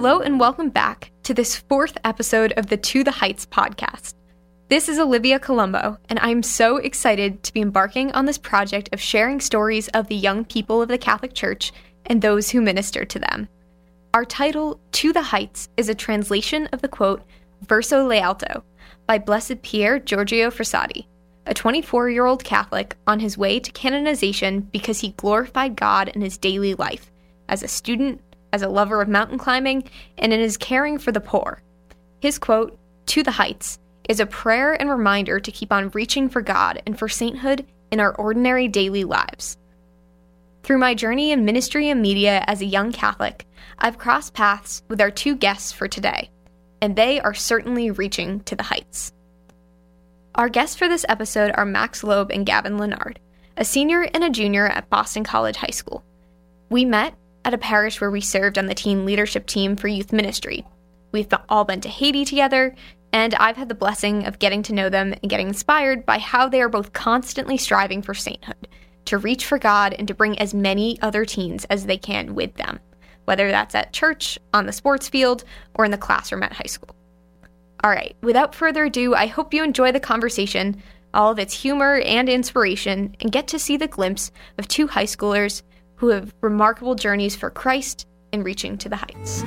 Hello, and welcome back to this fourth episode of the To the Heights podcast. This is Olivia Colombo, and I'm so excited to be embarking on this project of sharing stories of the young people of the Catholic Church and those who minister to them. Our title, To the Heights, is a translation of the quote, Verso L'Alto, by Blessed Pier Giorgio Frassati, a 24 year old Catholic on his way to canonization because he glorified God in his daily life as a student, as a lover of mountain climbing, and in his caring for the poor. His quote, To the Heights, is a prayer and reminder to keep on reaching for God and for sainthood in our ordinary daily lives. Through my journey in ministry and media as a young Catholic, I've crossed paths with our two guests for today, and they are certainly reaching to the heights. Our guests for this episode are Max Loeb and Gavin Leonard, a senior and a junior at Boston College High School. We met at a parish where we served on the teen leadership team for youth ministry. We've all been to Haiti together, and I've had the blessing of getting to know them and getting inspired by how they are both constantly striving for sainthood, to reach for God and to bring as many other teens as they can with them, whether that's at church, on the sports field, or in the classroom at high school. All right, without further ado, I hope you enjoy the conversation, all of its humor and inspiration, and get to see the glimpse of two high schoolers who have remarkable journeys for Christ in reaching to the heights.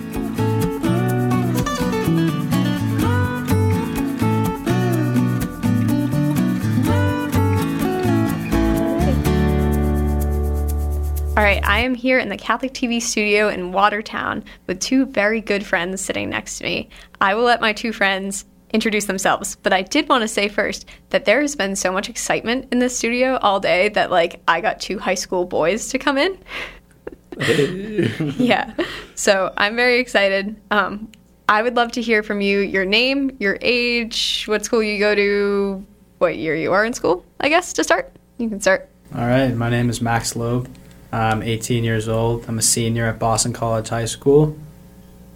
All right, I am here in the Catholic TV studio in Watertown with two very good friends sitting next to me. I will let my two friends introduce themselves, but I did want to say first that there has been so much excitement in this studio all day that like I got two high school boys to come in. yeah. So, I'm very excited. Um, I would love to hear from you your name, your age, what school you go to, what year you are in school, I guess, to start. You can start. All right, my name is Max Loeb. I'm 18 years old. I'm a senior at Boston College High School.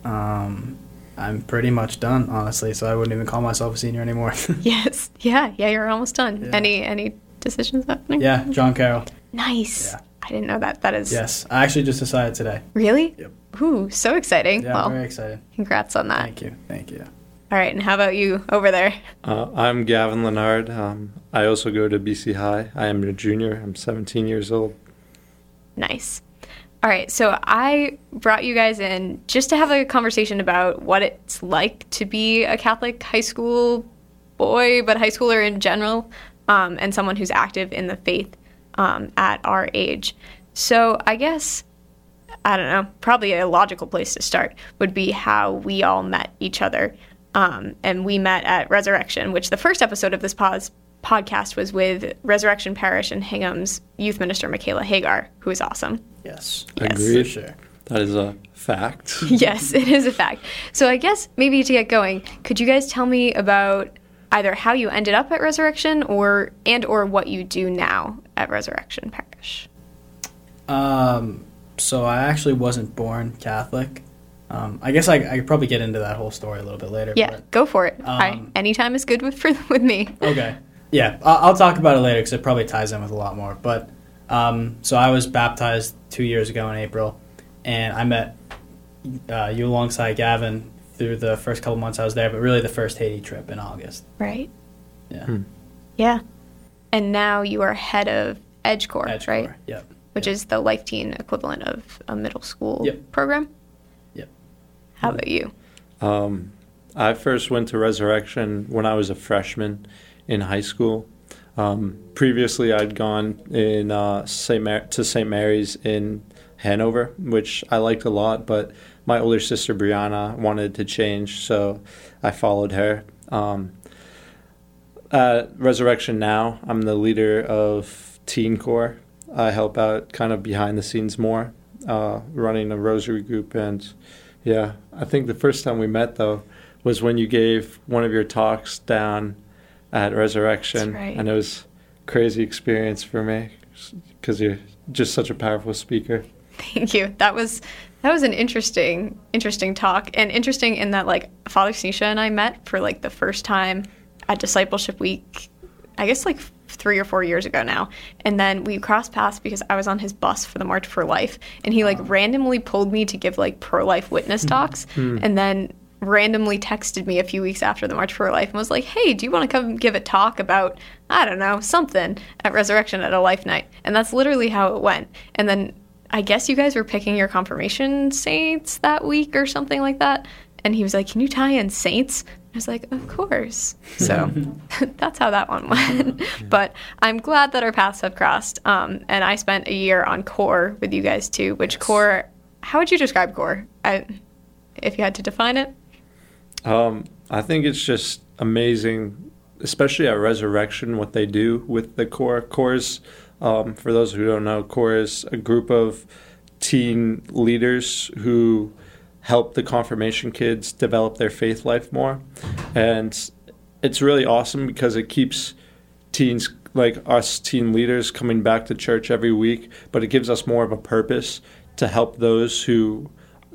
Um, I'm pretty much done, honestly, so I wouldn't even call myself a senior anymore. yes. Yeah. Yeah. You're almost done. Yeah. Any any decisions happening? Yeah. John Carroll. Nice. Yeah. I didn't know that. That is. Yes. I actually just decided today. Really? Yep. Ooh, so exciting. Yeah, well, very excited. Congrats on that. Thank you. Thank you. All right, and how about you over there? Uh, I'm Gavin Leonard. Um, I also go to BC High. I am a junior. I'm 17 years old. Nice. All right, so I brought you guys in just to have a conversation about what it's like to be a Catholic high school boy, but high schooler in general, um, and someone who's active in the faith um, at our age. So I guess, I don't know, probably a logical place to start would be how we all met each other. Um, and we met at Resurrection, which the first episode of this pause podcast was with Resurrection Parish and Hingham's youth minister, Michaela Hagar, who is awesome. Yes. yes. Agreed. Sure. That is a fact. yes, it is a fact. So I guess maybe to get going, could you guys tell me about either how you ended up at Resurrection or and or what you do now at Resurrection Parish? Um, so I actually wasn't born Catholic. Um, I guess I, I, could probably get into that whole story a little bit later. Yeah, but, go for it. Um, I, anytime is good with for, with me. Okay. Yeah, I'll, I'll talk about it later because it probably ties in with a lot more. But um, so I was baptized two years ago in April, and I met uh, you alongside Gavin through the first couple months I was there, but really the first Haiti trip in August. Right. Yeah. Hmm. Yeah. And now you are head of Edge Core, right? Corps. Yep. Which yep. is the life teen equivalent of a middle school yep. program. Yep. How about you? Um, I first went to Resurrection when I was a freshman in high school. Um, previously, I'd gone in uh, Saint Mar- to St. Mary's in Hanover, which I liked a lot, but my older sister Brianna wanted to change, so I followed her. Um, at Resurrection now, I'm the leader of Teen Core. I help out kind of behind the scenes more, uh, running a rosary group. And yeah, I think the first time we met though was when you gave one of your talks down at Resurrection, right. and it was crazy experience for me because you're just such a powerful speaker. Thank you. That was that was an interesting interesting talk and interesting in that like Father Snisha and I met for like the first time at discipleship week. I guess like three or four years ago now. And then we crossed paths because I was on his bus for the March for Life, and he like randomly pulled me to give like pro life witness hmm. talks, hmm. and then randomly texted me a few weeks after the March for Life and was like, "Hey, do you want to come give a talk about I don't know something at Resurrection at a Life Night?" And that's literally how it went. And then I guess you guys were picking your confirmation saints that week or something like that. And he was like, "Can you tie in saints?" I was like, "Of course." So that's how that one went. but I'm glad that our paths have crossed. Um, and I spent a year on core with you guys too. Which core? How would you describe core? I, if you had to define it. Um, I think it's just amazing, especially at Resurrection, what they do with the core. Cores, um, for those who don't know, core is a group of teen leaders who help the confirmation kids develop their faith life more, and it's really awesome because it keeps teens like us teen leaders coming back to church every week, but it gives us more of a purpose to help those who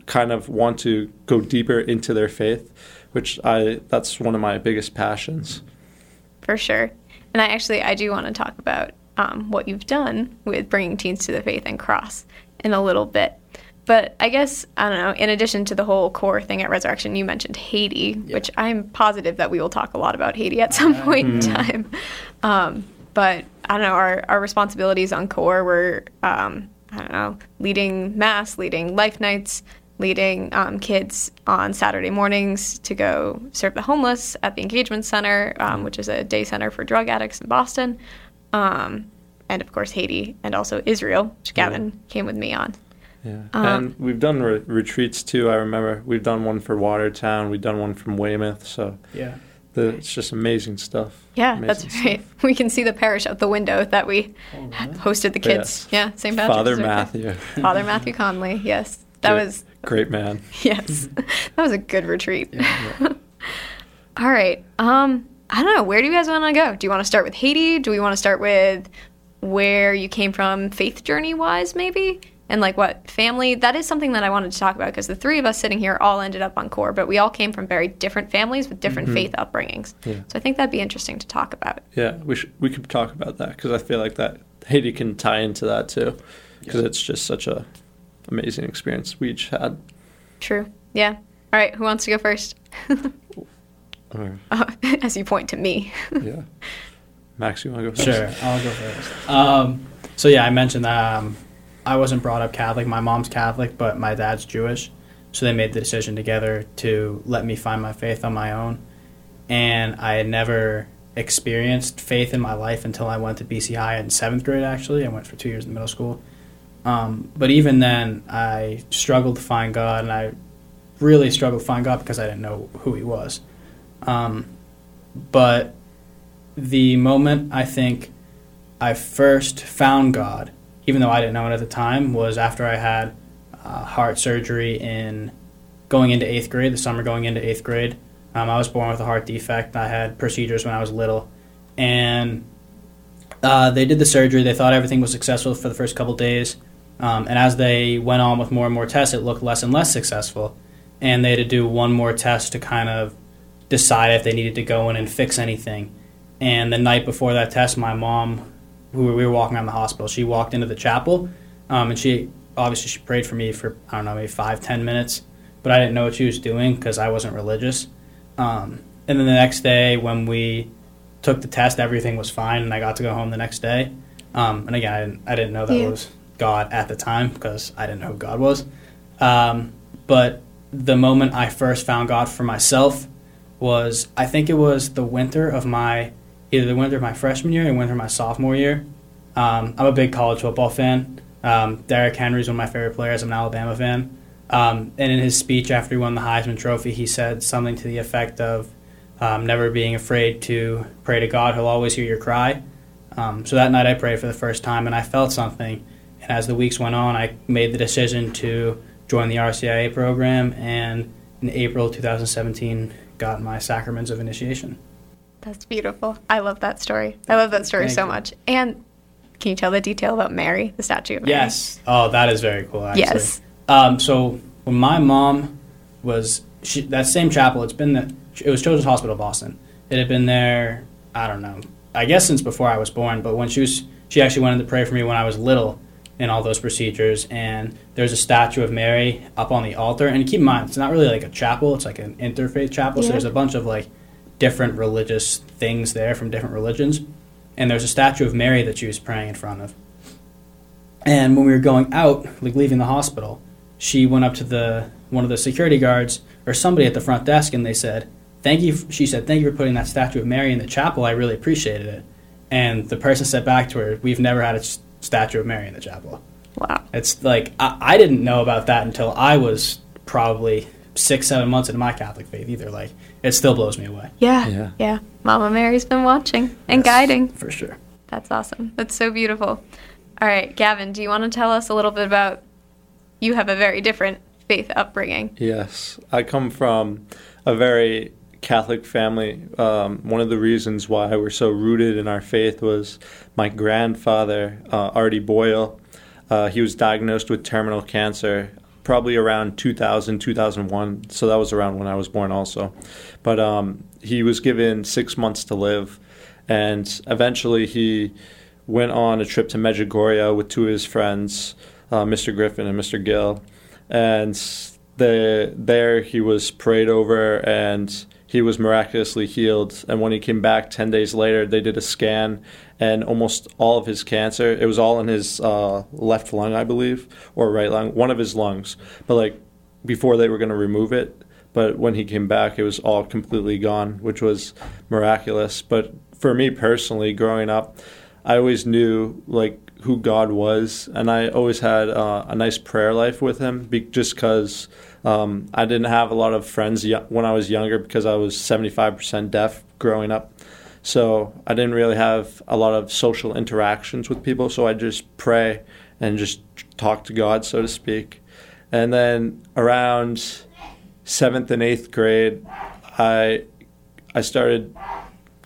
kind of want to go deeper into their faith which I that's one of my biggest passions. For sure. And I actually I do want to talk about um, what you've done with bringing teens to the faith and cross in a little bit. But I guess I don't know. In addition to the whole core thing at Resurrection, you mentioned Haiti, Yeah. which I'm positive that we will talk a lot about Haiti at some point in time. Um, but I don't know. Our our responsibilities on core were um, I don't know, leading mass, leading life nights, leading um, kids on Saturday mornings to go serve the homeless at the Engagement Center, um, which is a day center for drug addicts in Boston, um, and of course Haiti, and also Israel, which Gavin came with me on. Yeah, Uh, and we've done re- retreats too. I remember we've done one for Watertown, we've done one from Weymouth. So Yeah. the, it's just amazing stuff. Yeah, Amazing that's stuff. right. We can see the parish out the window that we hosted the kids. Yes. Yeah, St. Patrick's. Father is right there. Matthew, Father Matthew Conley. Yes, that Great. was great man. yes, that was a good retreat. Yeah. All right. Um, I don't know. Where do you guys want to go? Do you want to start with Haiti? Do we want to start with where you came from, faith journey wise, maybe? And like what family? That is something that I wanted to talk about because the three of us sitting here all ended up on core, but we all came from very different families with different faith upbringings. Yeah. So I think that'd be interesting to talk about. Yeah, we should, we could talk about that because I feel like that Haiti can tie into that too, because it's just such a amazing experience we each had. True. Yeah. All right. Who wants to go first? Or, Uh, as you point to me. yeah, Max, you want to go first? Sure, I'll go first. Um, so yeah, I mentioned that um, I wasn't brought up Catholic. My mom's Catholic, but my dad's Jewish. So they made the decision together to let me find my faith on my own. And I had never experienced faith in my life until I went to BC High in seventh grade. Actually, I went for two years in middle school. Um, but even then, I struggled to find God, and I really struggled to find God because I didn't know who He was. Um, but the moment I think I first found God, even though I didn't know it at the time, was after I had uh, heart surgery in going into eighth grade, the summer going into eighth grade. Um, I was born with a heart defect. I had procedures when I was little, and uh, they did the surgery. They thought everything was successful for the first couple days, um, and as they went on with more and more tests, it looked less and less successful. And they had to do one more test to kind of decide if they needed to go in and fix anything. And the night before that test, my mom, who we were walking around the hospital, she walked into the chapel, um, and she obviously she prayed for me for I don't know maybe five ten minutes, but I didn't know what she was doing because I wasn't religious. Um, and then the next day when we took the test, everything was fine, and I got to go home the next day. Um, and again, I didn't I didn't know that Yeah. was God at the time because I didn't know who God was. Um, but the moment I first found God for myself was I think it was the winter of my either the winter of my freshman year or the winter of my sophomore year. Um, I'm a big college football fan. Um, Derrick Henry's one of my favorite players. I'm an Alabama fan. Um, and in his speech after he won the Heisman Trophy, he said something to the effect of um, never being afraid to pray to God. He'll always hear your cry. Um, so that night I prayed for the first time and I felt something. As the weeks went on, I made the decision to join the RCIA program and in April 2017 got my sacraments of initiation. That's beautiful. I love that story. I love that story Thank so you. much. And can you tell the detail about Mary, the statue of Mary? Yes. Oh, that is very cool. Actually. Yes. Um, so when my mom was she, that same chapel, it's been the it was Children's Hospital Boston. It had been there. I don't know, I guess since before I was born. But when she was, she actually wanted to pray for me when I was little in all those procedures. And there's a statue of Mary up on the altar. And keep in mind, it's not really like a chapel; it's like an interfaith chapel. So there's a bunch of like different religious things there from different religions. And there's a statue of Mary that she was praying in front of. And when we were going out, like leaving the hospital, she went up to the one of the security guards or somebody at the front desk, and they said, "Thank you." She said, "Thank you for putting that statue of Mary in the chapel. I really appreciated it." And the person said back to her, "We've never had a statue of Mary in the chapel." Wow. It's like I, I didn't know about that until I was probably six, seven months into my Catholic faith. Either like it still blows me away. Yeah. Yeah. Yeah. Mama Mary's been watching and Yes, guiding. for sure. That's awesome. That's so beautiful. All right, Gavin, do you want to tell us a little bit about you have a very different faith upbringing? Yes, I come from a very Catholic family. Um, one of the reasons why we're so rooted in our faith was my grandfather, uh, Artie Boyle. Uh, he was diagnosed with terminal cancer probably around 2000, 2001. So that was around when I was born, also. But um, he was given six months to live, and eventually he went on a trip to Medjugorje with two of his friends, uh, Mr. Griffin and Mr. Gill, and the, there he was prayed over and he was miraculously healed. And when he came back 10 days later, they did a scan and almost all of his cancer, it was all in his uh, left lung, I believe, or right lung, one of his lungs. But like before they were going to remove it, but when he came back, it was all completely gone, which was miraculous. But for me personally, growing up, I always knew like who God was, and I always had uh, a nice prayer life with Him, be- just because um, I didn't have a lot of friends y- when I was younger because I was seventy five percent deaf growing up. So I didn't really have a lot of social interactions with people. So I just pray and just talk to God, so to speak. And then around seventh and eighth grade, I I started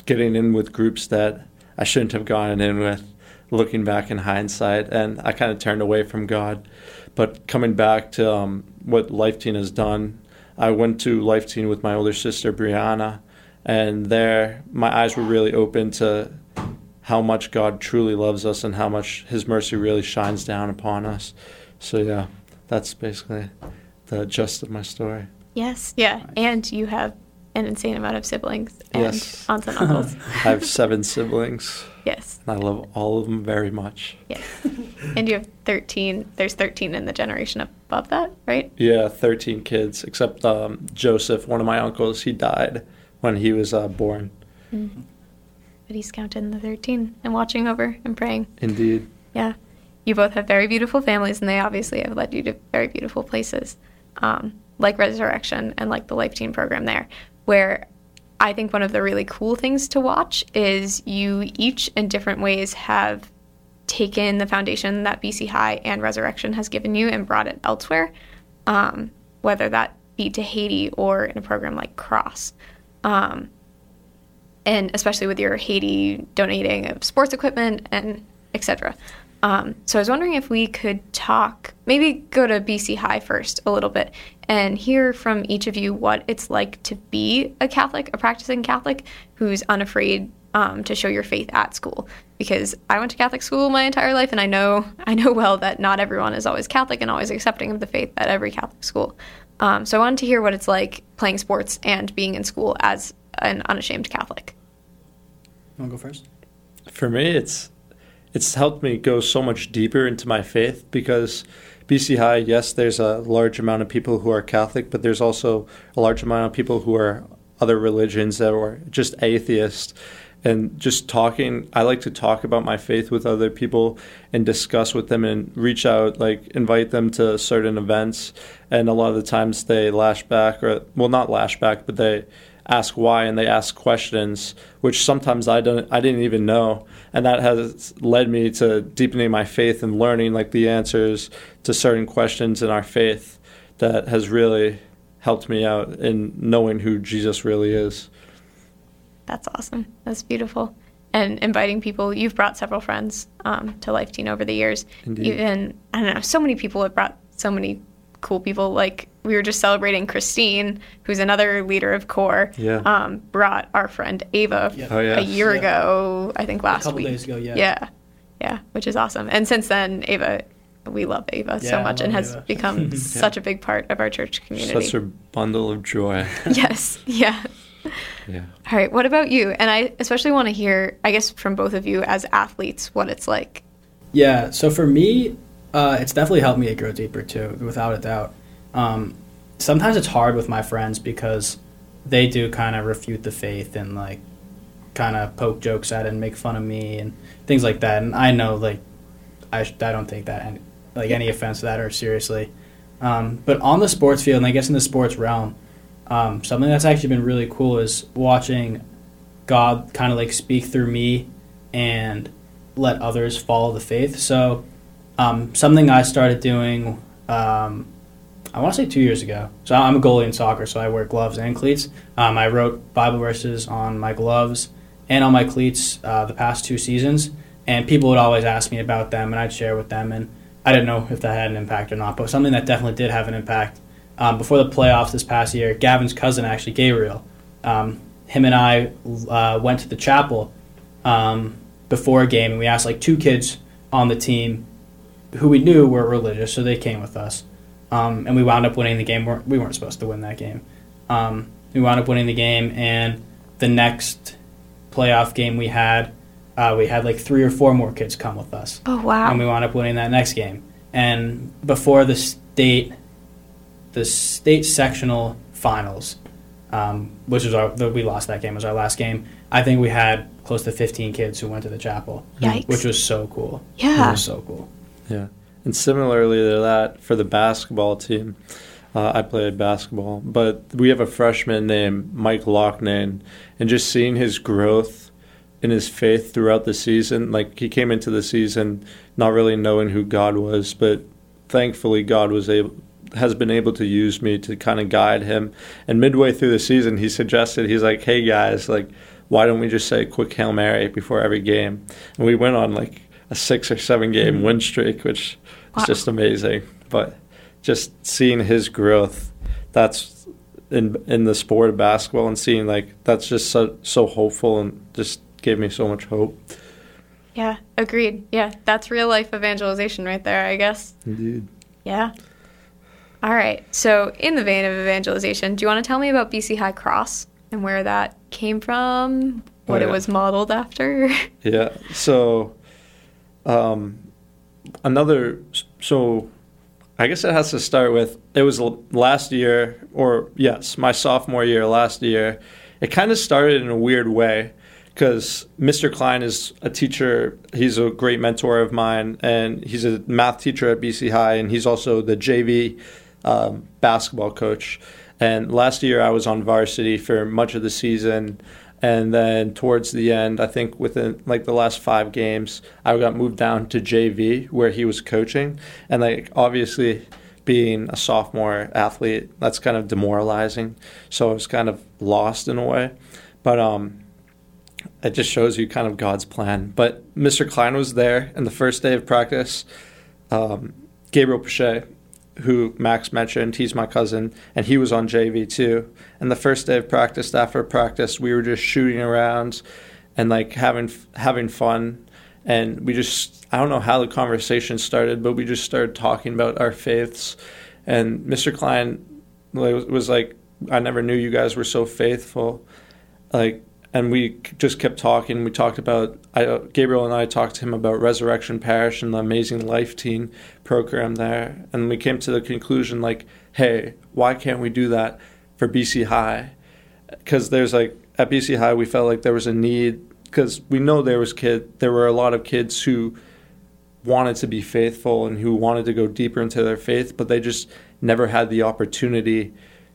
getting in with groups that I shouldn't have gone in with, looking back in hindsight, and I kind of turned away from God. But coming back to um, what Life Teen has done, I went to Life Teen with my older sister Brianna, and there my eyes were really open to how much God truly loves us and how much His mercy really shines down upon us. So yeah, that's basically the gist of my story. Yes. Yeah. And you have an insane amount of siblings and Yes. aunts and uncles. I have seven siblings, yes. and I love all of them very much. Yes. and you have 13. There's 13 in the generation above that, right? Yeah, 13 kids, except um, Joseph, one of my uncles, he died when he was uh, born. But he's counting the 13 and watching over and praying. Indeed. Yeah. You both have very beautiful families, and they obviously have led you to very beautiful places, um, like Resurrection and like the Life Teen program there, where I think one of the really cool things to watch is you each in different ways have taken the foundation that BC High and Resurrection has given you and brought it elsewhere, um, whether that be to Haiti or in a program like Cross. Um, and especially with your Haiti donating of sports equipment and etc. Um, so I was wondering if we could talk, maybe go to BC High first a little bit and hear from each of you what it's like to be a Catholic, a practicing Catholic who's unafraid um, to show your faith at school. Because I went to Catholic school my entire life, and I know I know well that not everyone is always Catholic and always accepting of the faith at every Catholic school. Um, so I wanted to hear what it's like playing sports and being in school as an unashamed Catholic. You want to go first? For me, it's it's helped me go so much deeper into my faith because BC High, yes, there's a large amount of people who are Catholic, but there's also a large amount of people who are other religions that are just atheists. And just talking, I like to talk about my faith with other people and discuss with them and reach out, like invite them to certain events. And a lot of the times they lash back, or well, not lash back, but they ask why and they ask questions which sometimes I don't I didn't even know and that has led me to deepening my faith and learning like the answers to certain questions in our faith that has really helped me out in knowing who Jesus really is. That's awesome. That's beautiful. And inviting people, you've brought several friends um, to Life Teen over the years. Indeed. Even, I don't know, so many people have brought so many cool people like we were just celebrating Christine, who's another leader of core. Yeah. Um, brought our friend Ava Yeah. Oh, yeah. a year Yeah. ago, I think last couple week. days ago, yeah. Yeah. Yeah, which is awesome. And since then, Ava, we love Ava Yeah, so much and love has Ava. become such a big part of our church community. Such a bundle of joy. yes. Yeah. Yeah. All right. What about you? And I especially want to hear, I guess, from both of you as athletes, what it's like. Yeah, so for me, uh, it's definitely helped me to grow deeper too, without a doubt. Um, sometimes it's hard with my friends because they do kind of refute the faith and like kind of poke jokes at it and make fun of me and things like that. And I know like I, I don't take that any, like any offense to that or seriously. Um, but on the sports field and I guess in the sports realm, um, something that's actually been really cool is watching God kind of like speak through me and let others follow the faith. So, um, something I started doing, um, I want to say two years ago. So I'm a goalie in soccer, so I wear gloves and cleats. Um, I wrote Bible verses on my gloves and on my cleats uh, the past two seasons, and people would always ask me about them, and I'd share with them, and I didn't know if that had an impact or not, but something that definitely did have an impact. Um, before the playoffs this past year, Gavin's cousin, actually Gabriel, um, him and I uh, went to the chapel um, before a game, and we asked like two kids on the team who we knew were religious, so they came with us, um, and we wound up winning the game. We're- weren't supposed to win that game. Um, we wound up winning the game, and the next playoff game we had, uh, we had like three or four more kids come with us Oh, wow. and we wound up winning that next game. And before the state, the state sectional finals, um, which was our, the, we lost that game was our last game. I think we had close to 15 kids who went to the chapel, Yikes. which was so cool. Yeah, it yeah. was so cool. Yeah. And similarly to that, for the basketball team, uh, I played basketball, but we have a freshman named Mike Loughnane, and just seeing his growth in his faith throughout the season, like he came into the season not really knowing who God was, but thankfully God was able has been able to use me to kind of guide him. And midway through the season, he suggested he's like, "Hey guys, like, why don't we just say a quick hail mary before every game?" And we went on like a six or seven game mm. win streak, which Wow. is just amazing. But just seeing his growth, that's in in the sport of basketball, and seeing like that's just so so hopeful and just gave me so much hope. Yeah. Agreed. Yeah. That's real life evangelization right there, I guess. Indeed. Yeah. All right. So, in the vein of evangelization, do you want to tell me about BC High Cross and where that came from? What Oh, it was modeled after? Yeah. So, um, another. So, I guess it has to start with it was last year, or yes, my sophomore year last year. It kind of started in a weird way because Mr. Klein is a teacher. He's a great mentor of mine, and he's a math teacher at BC High, and he's also the JV um, basketball coach. And last year, I was on varsity for much of the season. And then towards the end, I think within like the last five games, I got moved down to JV where he was coaching. And like obviously, being a sophomore athlete, that's kind of demoralizing. So I was kind of lost in a way. But um, it just shows you kind of God's plan. But Mr. Klein was there, and the first day of practice, um, Gabriel Pichet, who Max mentioned, he's my cousin, and he was on JV too. And the first day of practice, after practice, we were just shooting around and like having having fun. And we just, I don't know how the conversation started, but we just started talking about our faiths. And Mr. Klein was like, I never knew you guys were so faithful. Like, and we just kept talking. We talked about I, Gabriel and I talked to him about Resurrection Parish and the amazing Life Teen program there, and we came to the conclusion like, hey, why can't we do that for BC High? Because there's like at BC High, we felt like there was a need because we know there was kid, there were a lot of kids who wanted to be faithful and who wanted to go deeper into their faith, but they just never had the opportunity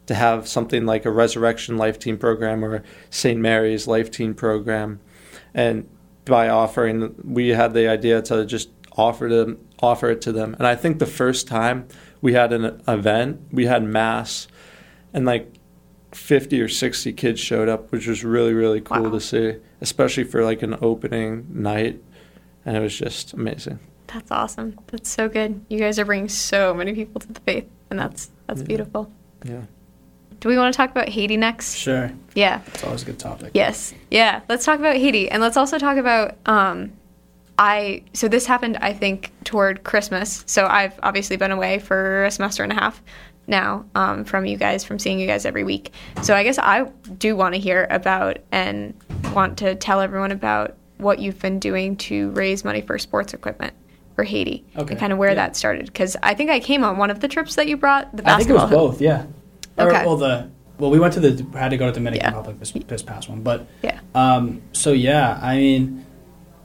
to have something like a Resurrection Life Teen program or St. Mary's Life Teen program. And by offering, we had the idea to just offer them, offer it to them. And I think the first time we had an event, we had mass, and like 50 or 60 kids showed up, which was really, really cool Wow. to see, especially for like an opening night. And it was just amazing. That's awesome. That's so good. You guys are bringing so many people to the faith, and that's that's Yeah. beautiful. Yeah. Do we want to talk about Haiti next? Sure. Yeah. It's always a good topic. Yes. Yeah. Let's talk about Haiti, and let's also talk about. Um, I so this happened I think toward Christmas. So I've obviously been away for a semester and a half now um, from you guys, from seeing you guys every week. So I guess I do want to hear about and want to tell everyone about what you've been doing to raise money for sports equipment for Haiti Okay, and kind of where yeah. that started. Because I think I came on one of the trips that you brought. The basketball. I think it was both. Yeah. Or, well, the well, we went to the had to go to the Dominican Yeah. Republic this, this past one, but Yeah. Um, so yeah, I mean,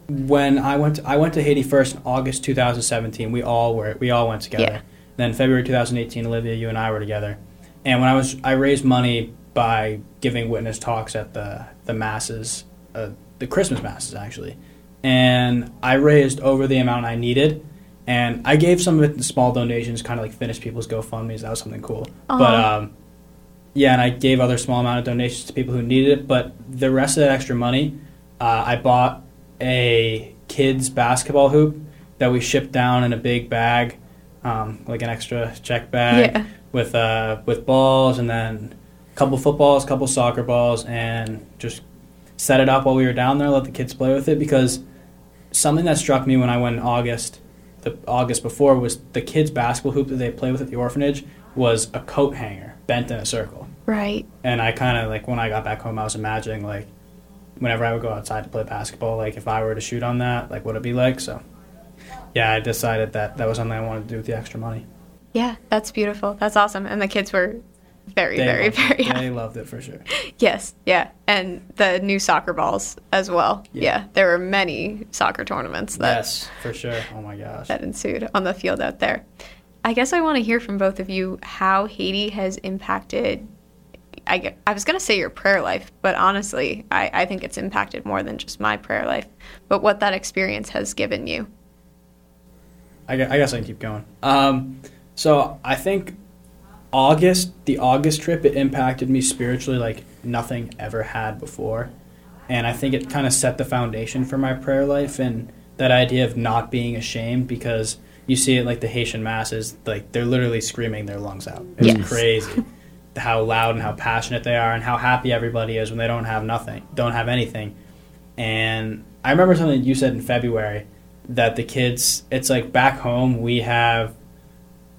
when I went, to, I went to Haiti first in August 2017. We all were, we all went together. Yeah. Then February 2018, Olivia, you and I were together. And when I was, I raised money by giving witness talks at the the masses, uh, the Christmas masses actually, and I raised over the amount I needed. And I gave some of it in small donations, kind of like finish people's GoFundmes. That was something cool. But um, yeah, and I gave other small amount of donations to people who needed it. But the rest of that extra money, uh, I bought a kids basketball hoop that we shipped down in a big bag, um, like an extra check bag Yeah. with uh, with balls, and then a couple footballs, a couple soccer balls, and just set it up while we were down there. Let the kids play with it because something that struck me when I went in August, the August before, was the kids basketball hoop that they play with at the orphanage was a coat hanger bent in a circle Right. and I kind of like when I got back home, I was imagining like whenever I would go outside to play basketball, like if I were to shoot on that, like what it'd be like. So, yeah, I decided that that was something I wanted to do with the extra money. Yeah, that's beautiful. That's awesome. And the kids were very, They very, very it. They loved it for sure. Yes, yeah. And the new soccer balls as well. Yeah. Yeah. there were many soccer tournaments that, yes, for sure. Oh my gosh. that ensued on the field out there. I guess I want to hear from both of you how Haiti has impacted. I, I was going to say your prayer life, but honestly, I, I think it's impacted more than just my prayer life, but what that experience has given you. I, I guess I can keep going. Um, so I think August, the August trip, it impacted me spiritually like nothing ever had before, and I think it kind of set the foundation for my prayer life and that idea of not being ashamed because you see it like the Haitian masses, like they're literally screaming their lungs out. It's Yes. crazy how loud and how passionate they are and how happy everybody is when they don't have nothing, don't have anything. And I remember something you said in February that the kids, it's like back home we have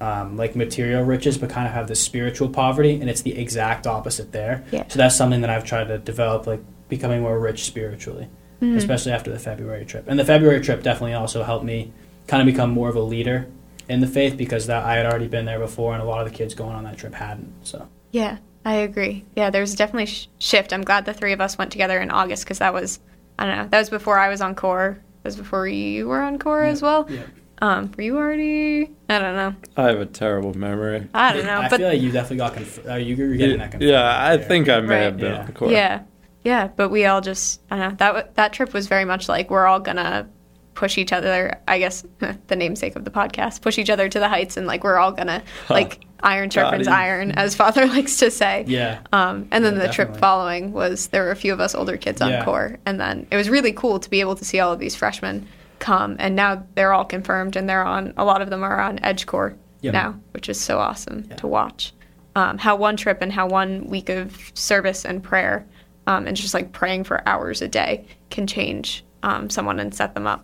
um, like material riches, but kind of have the spiritual poverty, and it's the exact opposite there. Yeah. So that's something that I've tried to develop, like becoming more rich spiritually, especially after the February trip. And the February trip definitely also helped me kind of become more of a leader in the faith because that I had already been there before, and a lot of the kids going on that trip hadn't. So Yeah, I agree. Yeah, there's definitely a sh- shift. I'm glad the three of us went together in August because that was, I don't know, that was before I was on core. That was before you were on core as well. yeah, Um, were you already? I don't know. I have a terrible memory. I don't know. I but feel like you definitely got conf- uh, you were getting that confirmed. yeah, I there. think I may Right. have been Yeah. on court. yeah, yeah. But we all just, I don't know. That w- that trip was very much like we're all gonna push each other. I guess the namesake of the podcast, push each other to the heights, and like we're all gonna like iron sharpens iron, as Father likes to say. Yeah. Um, and then Yeah, the trip following was there were a few of us older kids on Yeah. core, and then it was really cool to be able to see all of these freshmen come, and now they're all confirmed, and they're on. A lot of them are on Edge Core Yep. now, which is so awesome Yeah. to watch. Um, how one trip and how one week of service and prayer, um, and just like praying for hours a day can change um, someone and set them up.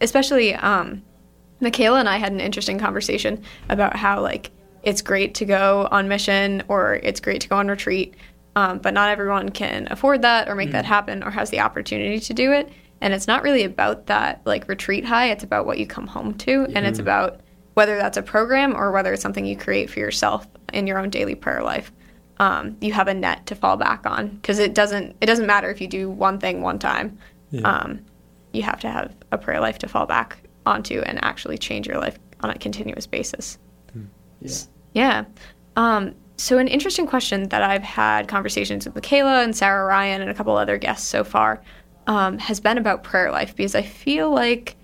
Especially, um, Michaela and I had an interesting conversation about how like it's great to go on mission or it's great to go on retreat, um, but not everyone can afford that or make that happen or has the opportunity to do it. And it's not really about that like retreat high. It's about what you come home to, and it's about whether that's a program or whether it's something you create for yourself in your own daily prayer life. Um, you have a net to fall back on because it doesn't it doesn't matter if you do one thing one time. Um, you have to have a prayer life to fall back onto and actually change your life on a continuous basis. Yeah. Yeah. Um, so, an interesting question that I've had conversations with Michaela and Sarah Ryan and a couple other guests so far um, has been about prayer life because I feel like,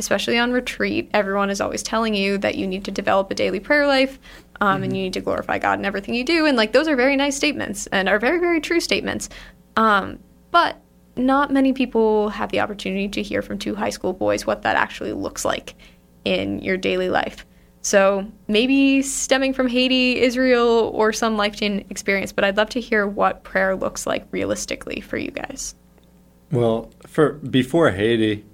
especially on retreat, everyone is always telling you that you need to develop a daily prayer life um, and you need to glorify God in everything you do. And, like, those are very nice statements and are very, very true statements. Um, but not many people have the opportunity to hear from two high school boys what that actually looks like in your daily life. So maybe stemming from Haiti, Israel, or some life changing experience, but I'd love to hear what prayer looks like realistically for you guys. Well, for before Haiti,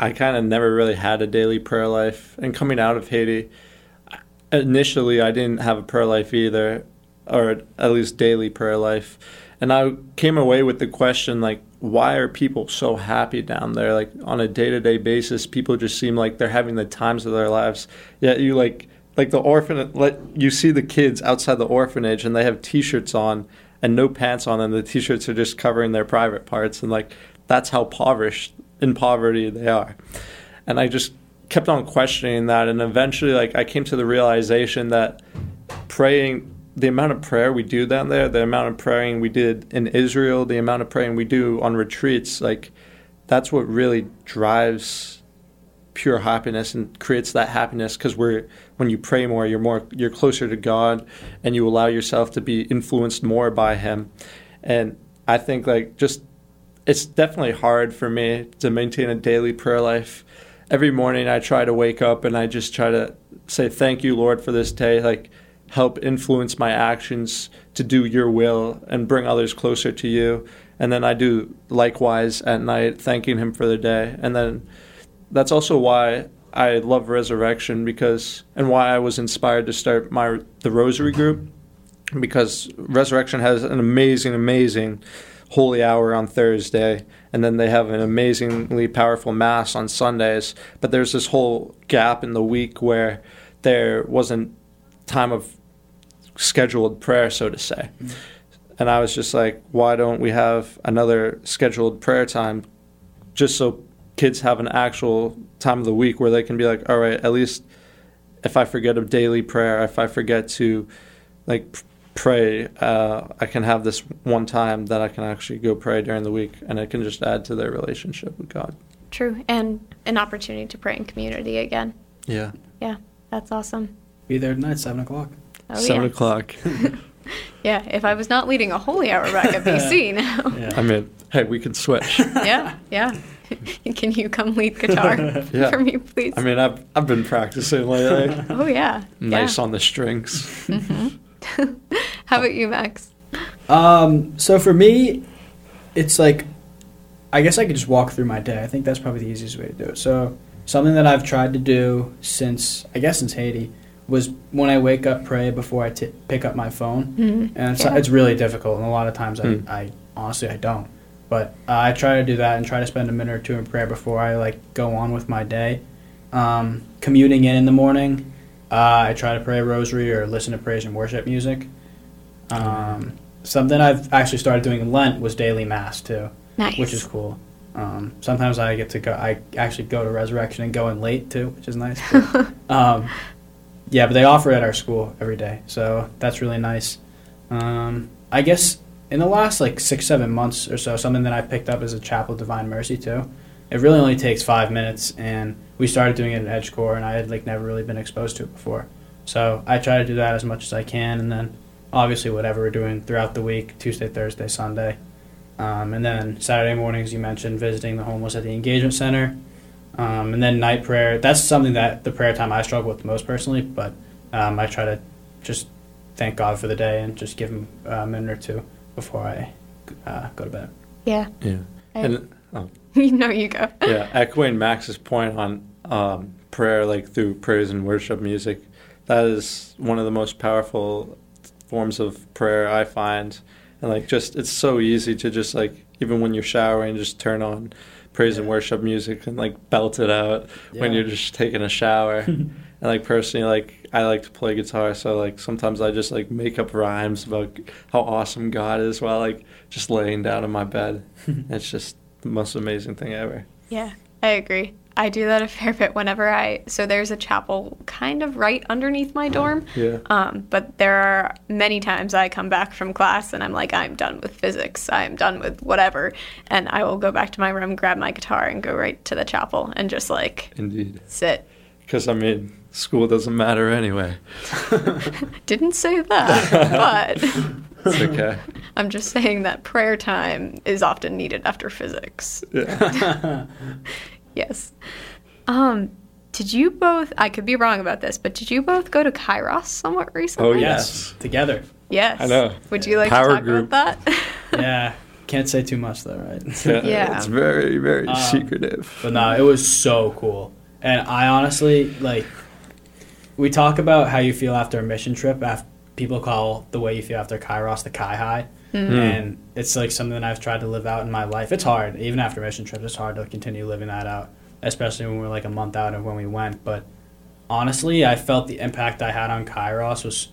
I kind of never really had a daily prayer life. And coming out of Haiti, initially I didn't have a prayer life either, or at least daily prayer life. And I came away with the question like, why are people so happy down there? Like on a day to day basis, people just seem like they're having the times of their lives. Yet you like like the orphan let you see the kids outside the orphanage and they have t-shirts on and no pants on and the t-shirts are just covering their private parts and like that's how impoverished in poverty they are. And I just kept on questioning that and eventually like I came to the realization that praying the amount of prayer we do down there, the amount of praying we did in Israel, the amount of praying we do on retreats, like that's what really drives pure happiness and creates that happiness because we're when you pray more you're more you're closer to god and you allow yourself to be influenced more by him. And i think like just it's definitely hard for me to maintain a daily prayer life. Every morning i try to wake up and i just try to say thank you lord for this day. Like help influence my actions to do your will and bring others closer to you. And then I do likewise at night, thanking him for the day. And then that's also why I love resurrection because and why I was inspired to start my the rosary group because resurrection has an amazing amazing holy hour on Thursday and then they have an amazingly powerful mass on Sundays but there's this whole gap in the week where there wasn't time of scheduled prayer, so to say. Mm-hmm. And I was just like, why don't we have another scheduled prayer time just so kids have an actual time of the week where they can be like, all right, at least if I forget a daily prayer, if I forget to like pray, uh, I can have this one time that I can actually go pray during the week and it can just add to their relationship with God. True. And an opportunity to pray in community again. Yeah. Yeah. That's awesome. Be there tonight, 7 o'clock. Oh, Seven yeah. o'clock. yeah, if I was not leading a holy hour back at BC now. yeah. I mean, hey, we can switch. yeah, yeah. Can you come lead guitar yeah. for me, please? I mean, I've I've been practicing lately. oh yeah. Nice yeah. on the strings. Mm-hmm. How about you, Max? Um, so for me, it's like, I guess I could just walk through my day. I think that's probably the easiest way to do it. So something that I've tried to do since I guess since Haiti was when I wake up, pray before I t- pick up my phone, mm-hmm. and it's, yeah. it's really difficult. And a lot of times, mm. I, I honestly I don't. But uh, I try to do that and try to spend a minute or two in prayer before I like go on with my day. Um, commuting in in the morning, uh, I try to pray a rosary or listen to praise and worship music. Um, something I've actually started doing in Lent was daily mass too, nice. which is cool. Um, sometimes I get to go. I actually go to Resurrection and go in late too, which is nice. But, um, yeah, but they offer it at our school every day, so that's really nice. Um, I guess in the last like six, seven months or so, something that I picked up is a Chaplet of Divine Mercy too. It really only takes five minutes, and we started doing it at EdgeCore, and I had like never really been exposed to it before. So I try to do that as much as I can, and then obviously whatever we're doing throughout the week, Tuesday, Thursday, Sunday, um, and then Saturday mornings you mentioned visiting the homeless at the engagement center. Um, and then night prayer. That's something that the prayer time I struggle with most personally, but um, I try to just thank God for the day and just give him a minute or two before I uh, go to bed. Yeah. Yeah. And, oh. you know, you go. yeah. Echoing Max's point on um, prayer, like through praise and worship music, that is one of the most powerful forms of prayer I find. And like, just it's so easy to just like even when you're showering, just turn on praise yeah. and worship music and like belt it out yeah. when you're just taking a shower. and like personally, like I like to play guitar, so like sometimes I just like make up rhymes about how awesome God is while like just laying down in my bed. it's just the most amazing thing ever. Yeah, I agree. I do that a fair bit whenever I. So there's a chapel kind of right underneath my dorm. Yeah. Um, but there are many times I come back from class and I'm like, I'm done with physics. I'm done with whatever, and I will go back to my room, grab my guitar, and go right to the chapel and just like. Indeed. Sit. Because I mean, school doesn't matter anyway. Didn't say that, but. It's okay. I'm just saying that prayer time is often needed after physics. Yeah. Yes. Um, did you both? I could be wrong about this, but did you both go to Kairos somewhat recently? Oh, Yes, together. Yes. I know. Would you like Power to talk group. about that? yeah, can't say too much though, right? Yeah. It's very, very Um, secretive. But no, it was so cool. And I honestly like we talk about how you feel after a mission trip. After people call the way you feel after Kairos the Kai High, Mm. and it's like something that I've tried to live out in my life. It's hard, even after mission trips. It's hard to continue living that out, especially when we're like a month out of when we went. But honestly, I felt the impact I had on Kairos was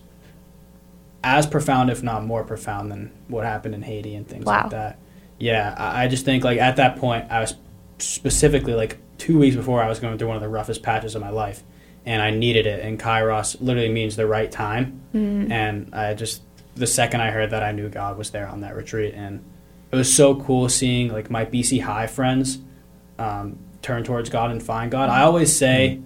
as profound, if not more profound, than what happened in Haiti and things Wow. like that. Yeah, I I just think like at that point, I was specifically like two weeks before I was going through one of the roughest patches of my life, and I needed it. And Kairos literally means the right time, mm. and I just the second I heard that, I knew God was there on that retreat, and it was so cool seeing like my BC High friends um, turn towards God and find God. I always say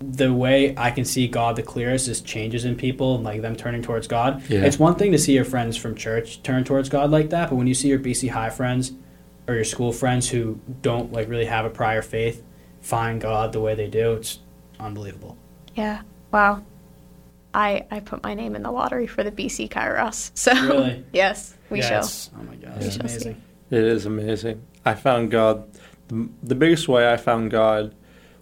the way I can see God the clearest is changes in people, and, like them turning towards God. Yeah. It's one thing to see your friends from church turn towards God like that, but when you see your BC High friends or your school friends who don't like really have a prior faith find God the way they do, it's unbelievable. yeah. Wow. I I put my name in the lottery for the BC Kairos. So Really? yes, we Yeah, shall. it's- Oh my God, We it's shall see. amazing. It is amazing. I found God. The, the biggest way I found God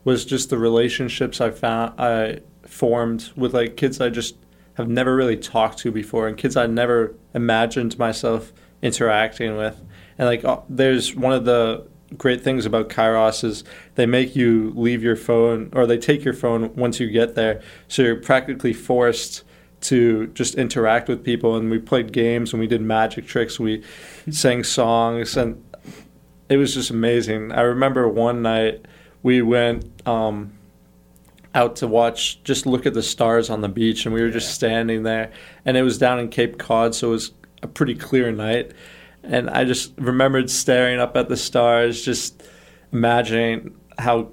was just the relationships I found I formed with like kids I just have never really talked to before and kids I never imagined myself interacting with. And like uh, there's one of the great things about Kairos is they make you leave your phone or they take your phone once you get there. So you're practically forced to just interact with people and we played games and we did magic tricks, we sang songs and it was just amazing. I remember one night we went um, out to watch, just look at the stars on the beach, and we were just standing there. And it was down in Cape Cod, so it was a pretty clear night. And I just remembered staring up at the stars, just imagining how,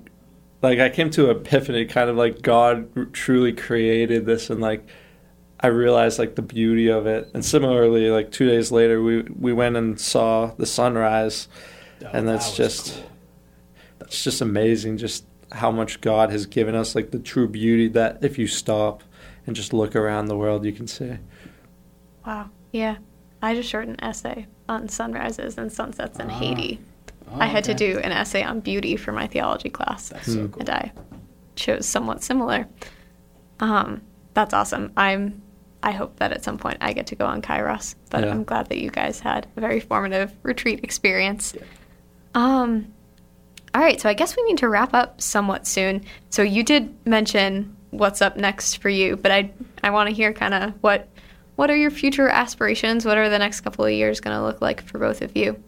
like, I came to an epiphany, kind of like God truly created this, and like. I realized like the beauty of it, and similarly, like two days later, we we went and saw the sunrise, Oh, And that's that just- cool. it's just amazing just how much God has given us, like the true beauty that if you stop and just look around the world, you can see. Wow. Yeah. I just wrote an essay on sunrises and sunsets in Ah. Haiti. Oh, I had to do an essay on beauty for my theology class. That's so cool. and I chose somewhat similar. Um, that's awesome. I'm. I hope that at some point I get to go on Kairos, but Yeah. I'm glad that you guys had a very formative retreat experience. Yeah. Um, all right, so I guess we need to wrap up somewhat soon. So you did mention what's up next for you, but I I want to hear kind of what what are your future aspirations? What are the next couple of years going to look like for both of you?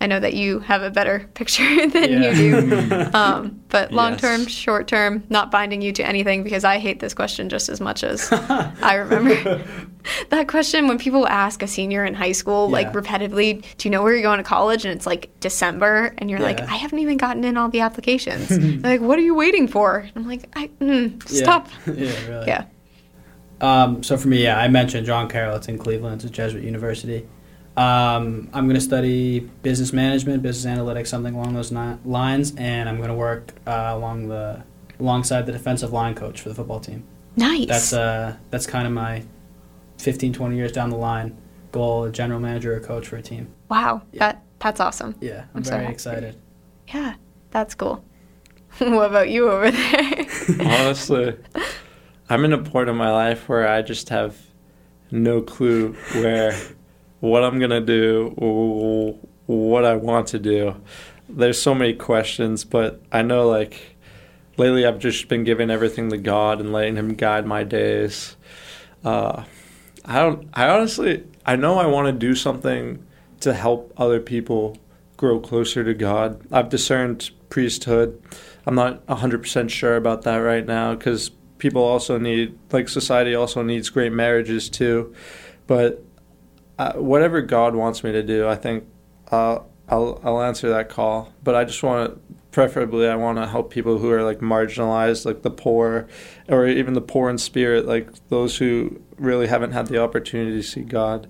I know that you have a better picture than Yeah. you do. Um, but long term, Yes. short term, not binding you to anything because I hate this question just as much as I remember that question when people ask a senior in high school, like repetitively, do you know where you're going to college? And it's like December, and you're like, I haven't even gotten in all the applications. They're like, what are you waiting for? And I'm like, I, mm, Yeah. stop. yeah, really. Yeah. Um, so for me, yeah, I mentioned John Carroll. It's in Cleveland. It's a Jesuit university. Um, I'm going to study business management, business analytics, something along those ni- lines, and I'm going to work uh, along the alongside the defensive line coach for the football team. Nice. That's uh, that's kind of my 15, 20 years down the line goal: a general manager or coach for a team. wow. Yeah. That that's awesome. Yeah, I'm, I'm very happy. excited. Yeah, that's cool. what about you over there? Honestly, I'm in a point in my life where I just have no clue where what I'm gonna do, what I want to do. There's so many questions, but I know like lately I've just been giving everything to God and letting Him guide my days. Uh, I don't. I honestly, I know I want to do something to help other people grow closer to God. I've discerned priesthood. I'm not 100% sure about that right now because people also need, like society also needs great marriages too. But uh, whatever God wants me to do, I think uh, I'll I'll answer that call. But I just want to, preferably, I want to help people who are like marginalized, like the poor, or even the poor in spirit, like those who really haven't had the opportunity to see God.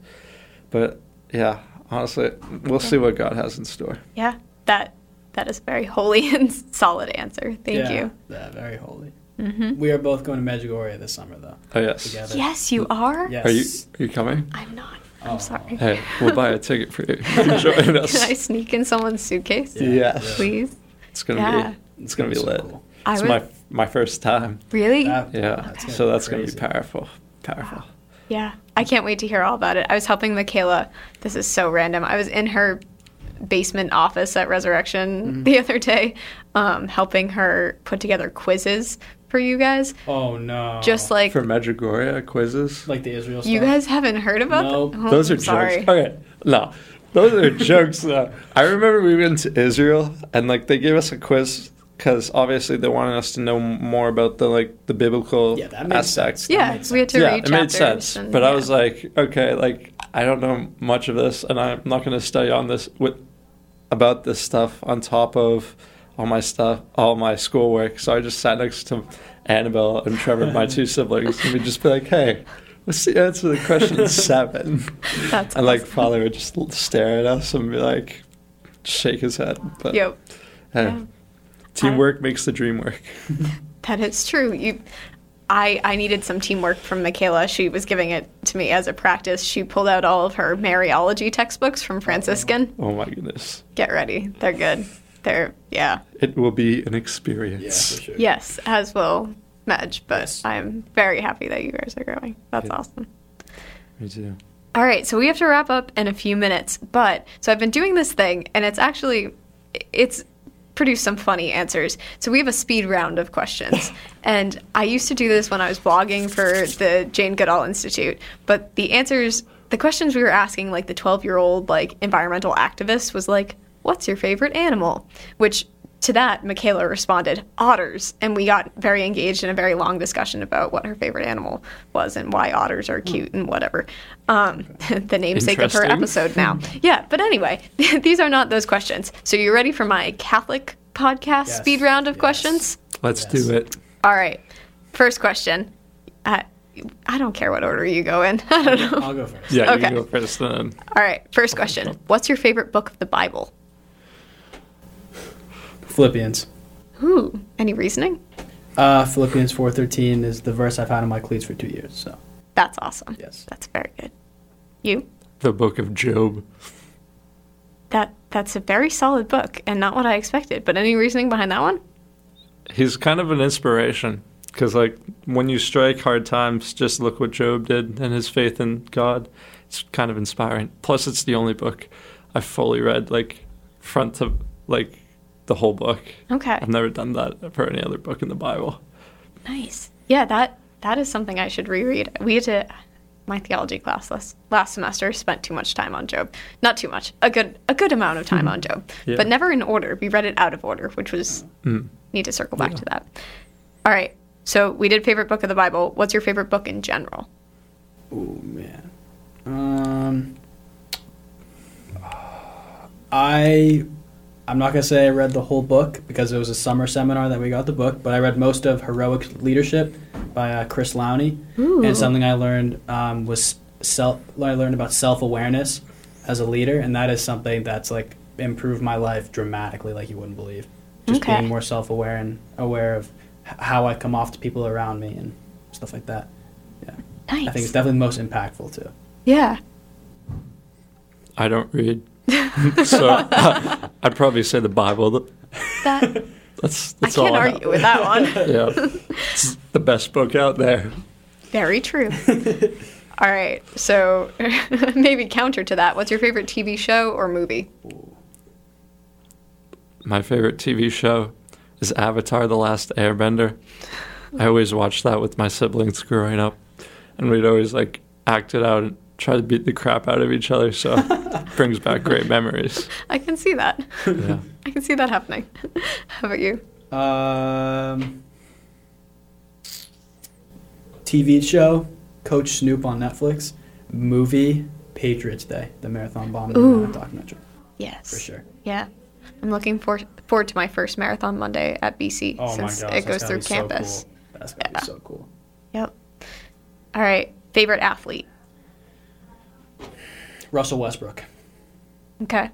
But yeah, honestly, we'll see what God has in store. yeah, that That is a very holy and solid answer. Thank yeah, you. Yeah, very holy. Hmm We are both going to Medjugorje this summer, though. Oh yes. Together. Yes, you are. Yes. Are you are you coming? I'm not. Oh. I'm sorry. Hey, we'll buy a ticket for you. You can join us. Can I sneak in someone's suitcase, Yeah, Yes. please? It's gonna Yeah. be it's gonna be so lit. cool. I It's would my my first time. really. That- Yeah. that's gonna so be that's gonna be crazy. powerful. Powerful. Yeah, I can't wait to hear all about it. I was helping Michaela. This is so random. I was in her basement office at Resurrection Mm-hmm. the other day, um, helping her put together quizzes for you guys. Oh no. Just like For Medjugorje quizzes. like the Israel. you guys haven't heard about Nope. them? Oh, Those are I'm sorry. jokes. Okay, no, those are jokes. Though I remember we went to Israel and like they gave us a quiz because obviously they wanted us to know more about the like the biblical Yeah, that aspects. sense. Yeah, made we had to yeah, read it made sense. and- but I was like, okay, like I don't know much of this, and I'm not going to study on this with about this stuff on top of all my stuff, all my schoolwork. So I just sat next to Annabelle and Trevor, my two siblings, and we'd just be like, hey. What's the answer to the question seven? That's And like awesome. father would just stare at us and be like, shake his head. But Yep, hey, Yeah. teamwork makes the dream work. that is true. You, I, I needed some teamwork from Michaela. She was giving it to me as a practice. She pulled out all of her Mariology textbooks from oh, Franciscan. Oh my goodness, Get ready, they're good. They're yeah. it will be an Yeah, experience. for sure. Yes, as will Medj, but Yes. I'm very happy that you guys are growing. That's Good. awesome. Me too. All right, so we have to wrap up in a few minutes, but so I've been doing this thing and it's actually it's produced some funny answers. So we have a speed round of questions. and I used to do this when I was blogging for the Jane Goodall Institute, but the answers the questions we were asking like the 12-year-old like environmental activist was like, "What's your favorite animal?" which to that, Michaela responded, otters. And we got very engaged in a very long discussion about what her favorite animal was and why otters are cute and whatever. Um, the namesake of her episode now. yeah, but anyway, these are not those questions. So you ready for my Catholic podcast Yes, speed round of yes. questions? Let's Yes. do it. All right. First question. Uh, I don't care what order you go in. I don't know. I'll go first. Yeah, Okay. you go first then. All right. First question. What's your favorite book of the Bible? Philippians. Ooh, any reasoning? Uh, Philippians four thirteen is the verse I've had on my cleats for two years. So That's awesome. yes. That's very good. You? The Book of Job. That that's a very solid book and not what I expected. But any reasoning behind that one? He's kind of an inspiration because, like, when you strike hard times, just look what Job did and his faith in God. It's kind of inspiring. Plus, it's the only book I've fully read, like, front to like the whole book. Okay. I've never done that for any other book in the Bible. Nice. Yeah, that that is something I should reread. We had to my theology class last last semester spent too much time on Job. Not too much. A good a good amount of time on Job. Yeah. But never in order. We read it out of order, which was Mm. need to circle back Yeah. to that. All right. So we did favorite book of the Bible. What's your favorite book in general? Oh man. Um. I. I'm not gonna say I read the whole book because it was a summer seminar that we got the book, but I read most of Heroic Leadership by uh, Chris Lowney, Ooh. and something I learned um, was self. I learned about self awareness as a leader, and that is something that's like improved my life dramatically, like you wouldn't believe. Just Okay. being more self aware and aware of h- how I come off to people around me and stuff like that. Yeah, Nice. I think it's definitely most impactful too. yeah. I don't read. so I'd probably say the Bible. That That's, I that's all I can't I argue with that one. Yeah. It's the best book out there. Very true. All right. So maybe counter to that, what's your favorite TV show or movie? My favorite TV show is Avatar The Last Airbender. I always watched that with my siblings growing up. And we'd always like act it out and try to beat the crap out of each other. So it brings back great memories. I can see that. Yeah. I can see that happening. How about you? Um, TV show, Coach Snoop on Netflix. Movie, Patriots Day, the marathon bombing Ooh. documentary, Yes. for sure. Yeah. I'm looking for, forward to my first marathon Monday at BC Oh my since gosh, it goes through be so campus. cool. That's gonna Yeah. be so cool. Yep. All right. Favorite athlete? Russell Westbrook. Okay.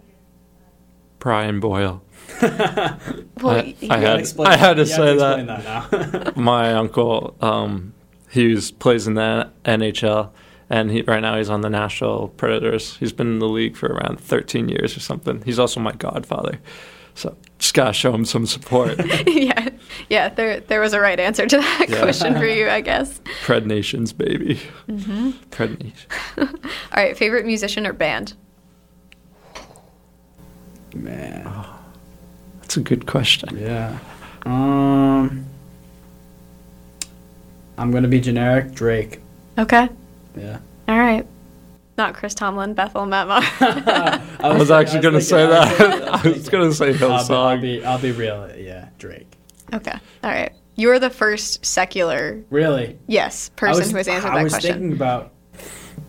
Brian Boyle. Well, I- I had- gotta explain- I had to say explain that. that now. My uncle, um, he was, plays in the NHL, and he, right now he's on the Nashville Predators. He's been in the league for around 13 years or something. He's also my godfather, so just gotta show him some support. yeah, yeah. There, there was a right answer to that Yeah. question for you, I guess. Pred Nations, baby. Mm-hmm. Pred Nation. All right, favorite musician or band? Man, That's a good question. yeah. Um, I'm gonna be generic. Drake. Okay. Yeah. All right. Not Chris Tomlin, Bethel, Matt Moore. I was actually gonna say that. I was gonna say I'll I'll be, I'll be real. Yeah, Drake. okay. All right. You're the first secular, Really? yes, person was, who has answered I that was thinking about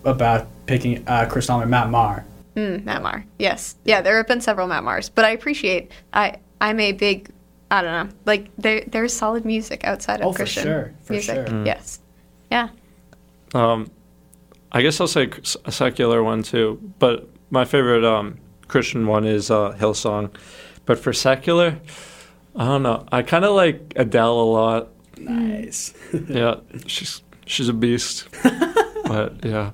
about picking uh, Chris Tomlin, Matt Maher. Mm, Matt Maher. Yes. Yeah, there have been several Matt Mahers, but I appreciate. I I'm a big. I don't know. Like there there's solid music outside of Oh, for Christian sure, for music. sure. Mm. Yes. Yeah. Um, I guess I'll say a secular one too, but my favorite um, Christian one is uh, Hillsong. But for secular, I don't know. I kind of like Adele a lot. Nice. Yeah, she's she's a beast. but yeah,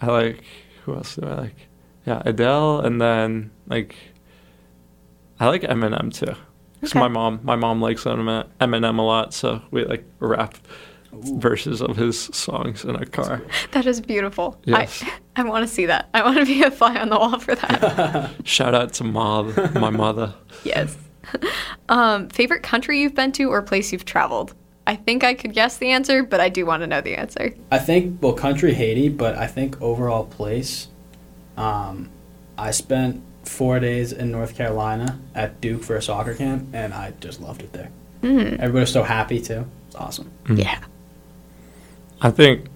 I like who else do I like? Yeah, Adele, and then like I like Eminem too. Because Okay. my mom, my mom likes Eminem a lot, so we like rap verses of his songs in a car. That is beautiful. Yes. I I want to see that. I want to be a fly on the wall for that. Shout out to Mob, my mother. yes. Um, favorite country you've been to or place you've traveled? I think I could guess the answer, but I do want to know the answer. I think well, country Haiti, but I think overall place. Um, I spent four days in North Carolina at Duke for a soccer camp, and I just loved it there. Mm. Everybody was so happy too. It's awesome. Yeah. I think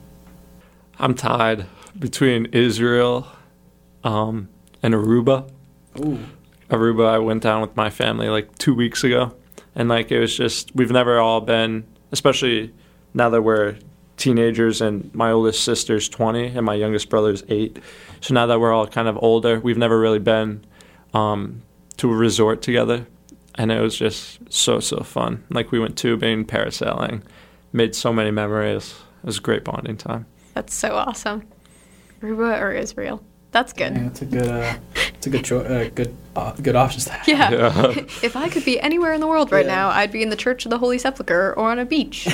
I'm tied between Israel um, and Aruba. Ooh, Aruba, I went down with my family like two weeks ago, and like it was just we've never all been, especially now that we're teenagers and my oldest sister's 20 and my youngest brother's eight. So now that we're all kind of older, we've never really been um, to a resort together, and it was just so so fun. Like we went tubing, parasailing, made so many memories. It was a great bonding time. That's so awesome. Aruba or Israel? That's good. yeah, it's a good, uh, it's a good, cho- uh, good, uh, good options to have. Yeah. Yeah. if I could be anywhere in the world right Yeah. now, I'd be in the Church of the Holy Sepulchre or on a beach.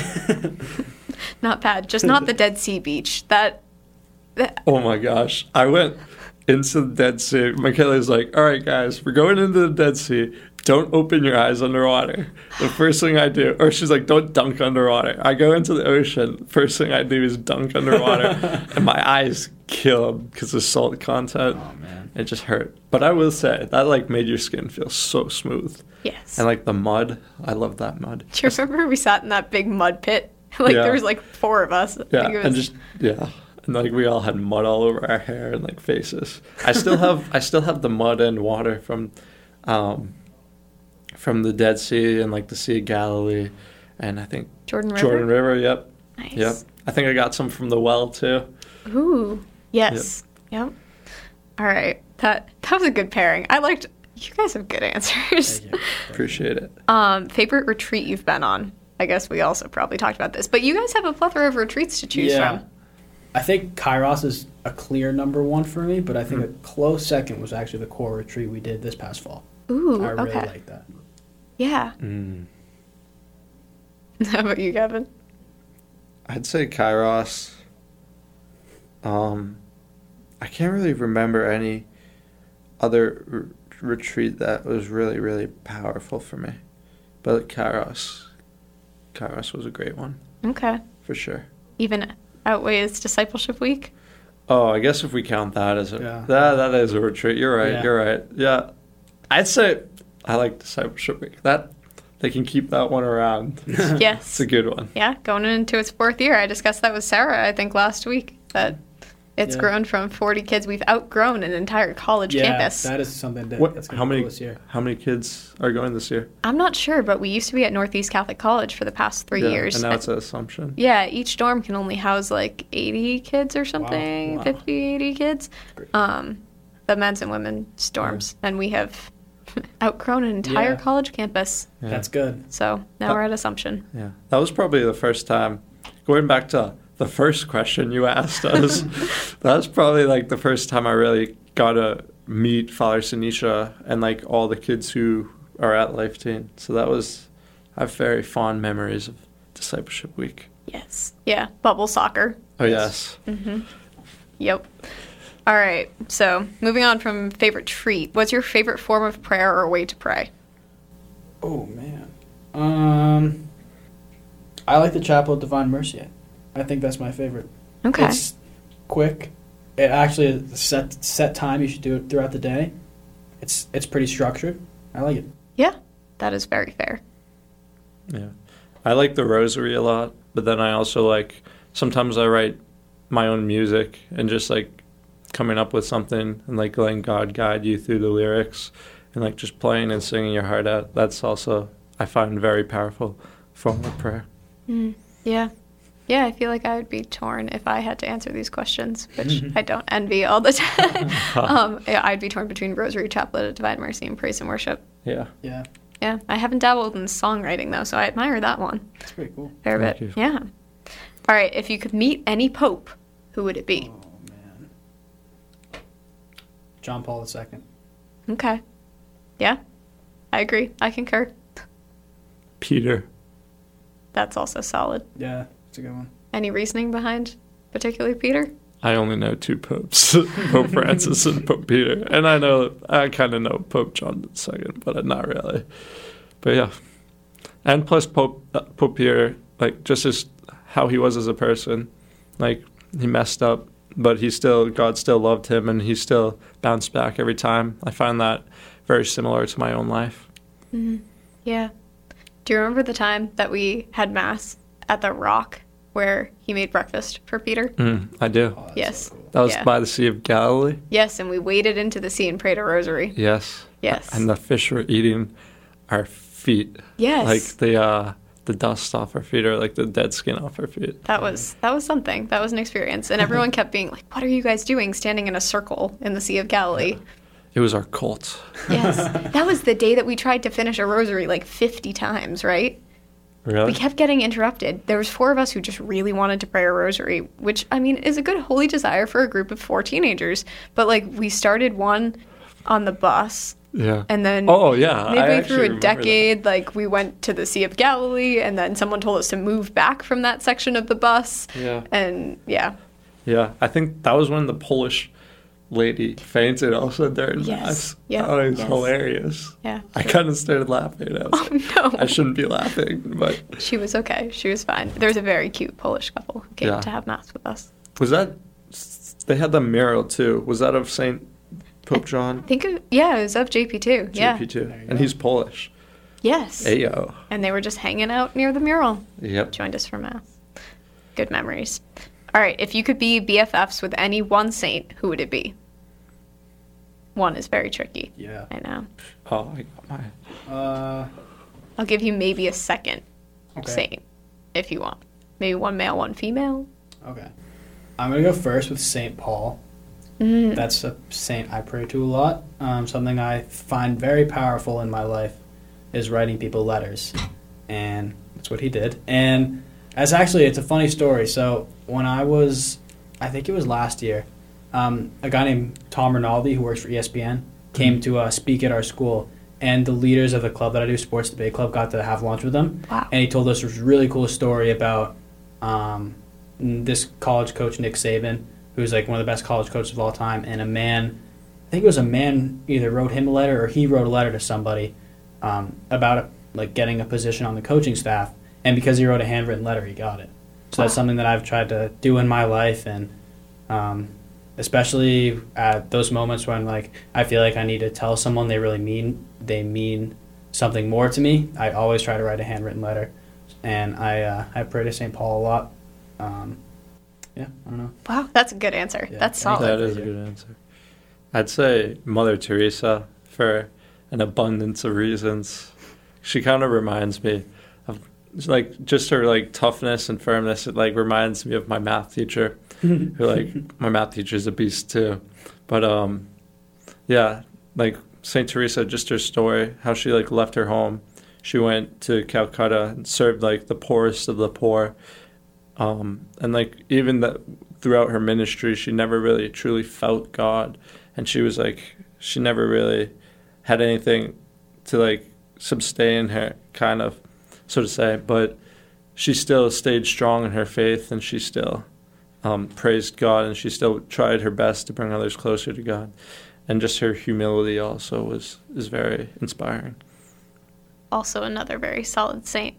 not bad. Just not the Dead Sea Beach. That, that Oh my gosh. I went into the Dead Sea. Michaela's like, all right, guys, we're going into the Dead Sea. Don't open your eyes underwater. The first thing I do, or she's like, don't dunk underwater. I go into the ocean. First thing I do is dunk underwater. and my eyes killed because of salt content. Oh man. It just hurt. But I will say, that like made your skin feel so smooth. yes. And like the mud, I love that mud. Do you remember we sat in that big mud pit? like Yeah. there was like four of us. I Yeah, think it and just yeah, and like we all had mud all over our hair and like faces. I still have I still have the mud and water from, um, from the Dead Sea and like the Sea of Galilee, and I think Jordan River. Jordan River. Yep, Nice. yep. I think I got some from the well too. Ooh. Yes. Yep. All right. That that was a good pairing. I liked. You guys have good answers. Thank you. Appreciate it. Um, favorite retreat you've been on? I guess we also probably talked about this, but you guys have a plethora of retreats to choose Yeah. from. I think Kairos is a clear number one for me, but I think a close second was actually the core retreat we did this past fall. Ooh. I really okay. like that. Yeah. Mm. How about you, Gavin? I'd say Kairos. Um, I can't really remember any other r- retreat that was really, really powerful for me. But Kairos, Kairos was a great one Okay. for sure. Even outweighs discipleship week. Oh, I guess if we count that as a Yeah. that that is a retreat. You're right. Yeah. You're right. Yeah, I'd say I like discipleship week. That they can keep that one around. Yes. It's a good one. Yeah, going into its fourth year. I discussed that with Sarah, I think, last week. That it's Yeah. grown from 40 kids. We've outgrown an entire college yeah, campus. that is something that, What? that's How many? cool this year. How many kids are going this year? I'm not sure, but we used to be at Northeast Catholic College for the past three Yeah, years. and now it's an assumption. yeah, each dorm can only house like 80 kids or something, wow. 50, 80 kids. Great. Um, the men's and women's dorms. And we have outgrown an entire Yeah. college campus. Yeah. That's good. So now Uh, we're at Assumption. Yeah, that was probably the first time. Going back to the first question you asked us, that's probably like the first time I really got to meet Father Sinisha and like all the kids who are at Life Teen. So that was, I have very fond memories of Discipleship Week. Yes. Yeah. Bubble soccer. Oh yes, Mm-hmm. Yep. All right. So moving on from favorite treat, what's your favorite form of prayer or way to pray? Oh man. Um, I like the Chaplet of Divine Mercy. I think that's my favorite. Okay. It's quick. It actually is a set set time. You should do it throughout the day. It's it's pretty structured. I like it. yeah. That is very fair. yeah. I like the Rosary a lot, but then I also like sometimes I write my own music and just like coming up with something and like letting God guide you through the lyrics and like just playing and singing your heart out. That's also I find very powerful form of prayer. Mm, yeah. Yeah, I feel like I would be torn if I had to answer these questions, which I don't envy all the time. um, yeah, I'd be torn between Rosary, Chaplet of Divine Mercy, and Praise and Worship. Yeah. Yeah, Yeah, I haven't dabbled in songwriting though, so I admire that one it's pretty cool. a fair Thank bit. you. Yeah. All right, if you could meet any pope, who would it be? Oh man. John Paul II. Okay. Yeah, I agree. I concur. Peter. That's also solid. Yeah, it's a good one. Any reasoning behind particularly Peter? I only know two popes, Pope Francis and Pope Peter. And I know, I kind of know Pope John II, but not really. But yeah. And plus Pope, uh, Pope Peter, like just as how he was as a person. Like he messed up, but he still, God still loved him and he still bounced back every time. I find that very similar to my own life. Mm-hmm. Yeah. Do you remember the time that we had mass at the Rock where he made breakfast for Peter? Mm, I do. Oh, Yes. so cool. That was Yeah. by the Sea of Galilee. Yes, and we waded into the sea and prayed a rosary. Yes. Yes. And the fish were eating our feet. Yes. Like the uh the dust off our feet or like the dead skin off our feet. That was that was something. That was an experience. And everyone kept being like, "What are you guys doing standing in a circle in the Sea of Galilee?" It was our cult. Yes. that was the day that we tried to finish a rosary like 50 times, right? Really? We kept getting interrupted. There was four of us who just really wanted to pray a rosary, which I mean is a good holy desire for a group of four teenagers. But like we started one on the bus yeah. and then oh yeah. I midway through a remember that. decade, like we went to the Sea of Galilee and then someone told us to move back from that section of the bus. Yeah. And yeah. Yeah. I think that was when the Polish lady fainted also during Yes. mass. Yeah. Oh, it was Yes. hilarious. Yeah. I kind of started laughing. I, Oh like, no. I shouldn't be laughing, but She was okay. She was fine. There was a very cute Polish couple who came Yeah. to have mass with us. was that they had the mural too? Was that of Saint Pope John? I think it, yeah, it was of JP II. Yeah. JP II. There you And go. he's Polish. Yes. Ayo. And they were just hanging out near the mural. Yep. Joined us for mass. Good memories. All right, if you could be BFFs with any one saint, who would it be? One is very tricky. Yeah. I know. Oh, I got my Uh, I'll give you maybe a second okay. saint if you want. Maybe one male, one female. Okay. I'm gonna go first with Saint Paul. Mm. That's a saint I pray to a lot. Um, something I find very powerful in my life is writing people letters, and that's what he did. And as actually, it's a funny story. So when I was, I think it was last year, um, a guy named Tom Rinaldi who works for ESPN came to uh, speak at our school, and the leaders of the club that I do, Sports Debate Club, got to have lunch with him Wow. and he told us this really cool story about um, this college coach Nick Saban, who's like one of the best college coaches of all time, and a man, I think it was a man either wrote him a letter or he wrote a letter to somebody um, about like getting a position on the coaching staff, and because he wrote a handwritten letter, he got it. So that's something that I've tried to do in my life, and um, especially at those moments when like I feel like I need to tell someone they really mean they mean something more to me. I always try to write a handwritten letter, and I uh, I pray to St. Paul a lot. Um, yeah, I don't know. Wow, that's a good answer. Yeah, that's solid. That is a good answer. I'd say Mother Teresa for an abundance of reasons. She kind of reminds me of like just her like toughness and firmness. It like reminds me of my math teacher, who like my math teacher's a beast too. But um, yeah, like Saint Teresa, just her story, how she like left her home. She went to Calcutta and served like the poorest of the poor. Um, and like even that throughout her ministry, she never really truly felt God, and she was like she never really had anything to like sustain her, kind of, so to say. But she still stayed strong in her faith, and she still um, praised God, and she still tried her best to bring others closer to God. And just her humility also was is very inspiring. Also, another very solid saint,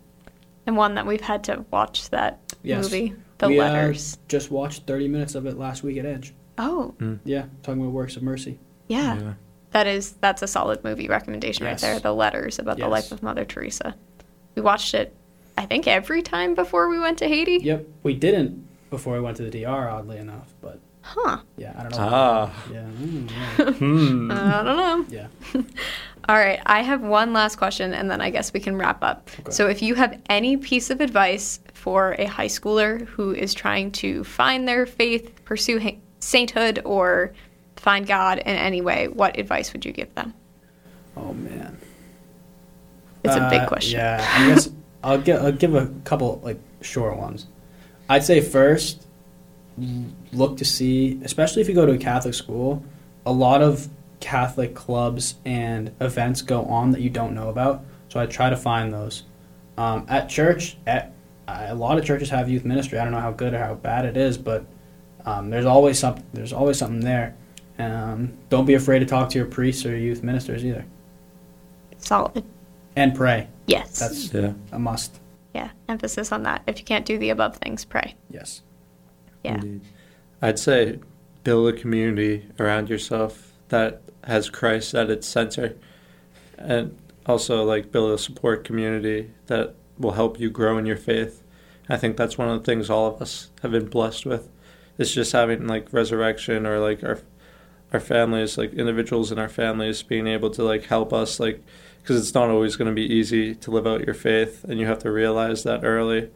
and one that we've had to watch that Yes. movie, The we, uh, Letters. just watched 30 minutes of it last week at Edge. Oh, Yeah, talking about works of mercy. yeah. That is that's a solid movie recommendation Yes. right there. The Letters about the life of Mother Teresa. We watched it, I think, every time before we went to Haiti. Yep, we didn't before we went to the DR, oddly enough, but Huh? yeah, I don't know. Ah. Yeah, mm, yeah. Hmm. I don't know. yeah. All right, I have one last question, and then I guess we can wrap up. Okay. So, if you have any piece of advice for a high schooler who is trying to find their faith, pursue ha- sainthood, or find God in any way, what advice would you give them? Oh man, It's a big Uh, question. Yeah, I guess I'll give I'll give a couple like short ones. I'd say first, look to see, especially if you go to a Catholic school, a lot of Catholic clubs and events go on that you don't know about. So I try to find those. Um, at church, at a lot of churches have youth ministry. I don't know how good or how bad it is, but um, there's always some there's always something there. Um, don't be afraid to talk to your priests or your youth ministers either, Solid. and pray. Yes. That's Yeah. a must. yeah. Emphasis on that. If you can't do the above things, pray. Yes. Yeah. Indeed. I'd say build a community around yourself that has Christ at its center. And also like build a support community that will help you grow in your faith. I think that's one of the things all of us have been blessed with. It's just having like resurrection or like our our families, like individuals in our families being able to like help us like because it's not always going to be easy to live out your faith and you have to realize that early.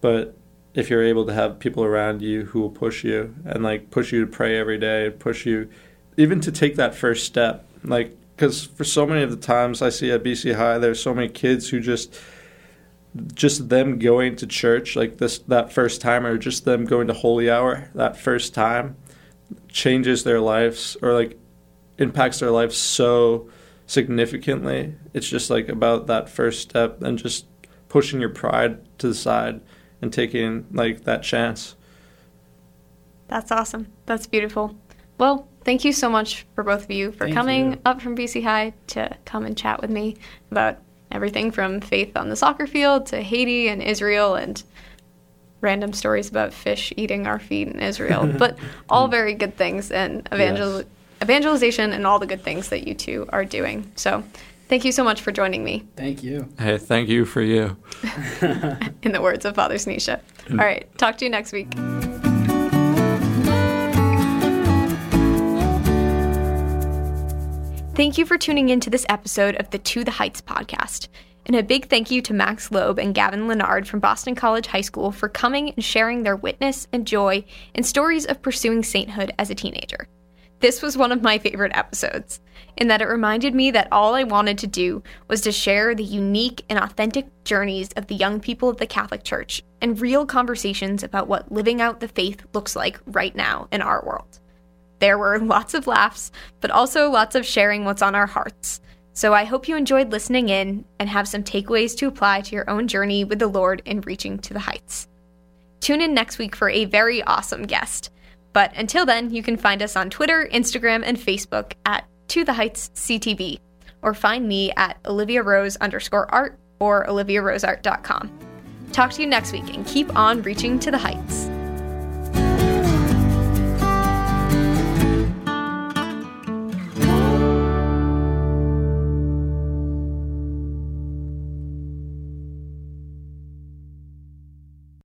But if you're able to have people around you who will push you and like push you to pray every day push you even to take that first step like because for so many of the times i see at bc high there's so many kids who just just them going to church like this that first time or just them going to holy hour that first time changes their lives or like impacts their lives so significantly it's just like about that first step and just pushing your pride to the side and taking like that chance. That's awesome. That's beautiful. Well, thank you so much for both of you for Thank coming you. up from BC High to come and chat with me about everything from faith on the soccer field to Haiti and Israel and random stories about fish eating our feet in Israel. but all very good things and evangel- Yes. evangelization and all the good things that you two are doing. So thank you so much for joining me, Thank you. Hey, thank you for you. in the words of Father Sneesha. Mm. All right, talk to you next week. Thank you for tuning in to this episode of the To the Heights podcast. And a big thank you to Max Loeb and Gavin Lennard from Boston College High School for coming and sharing their witness and joy and stories of pursuing sainthood as a teenager. This was one of my favorite episodes, in that it reminded me that all I wanted to do was to share the unique and authentic journeys of the young people of the Catholic Church and real conversations about what living out the faith looks like right now in our world. There were lots of laughs, but also lots of sharing what's on our hearts. So I hope you enjoyed listening in and have some takeaways to apply to your own journey with the Lord in reaching to the heights. Tune in next week for a very awesome guest. But until then, you can find us on Twitter, Instagram, and Facebook at To The Heights CTV, or find me at Olivia Rose underscore art or oliviaroseart.com. Talk to you next week and keep on reaching to the heights.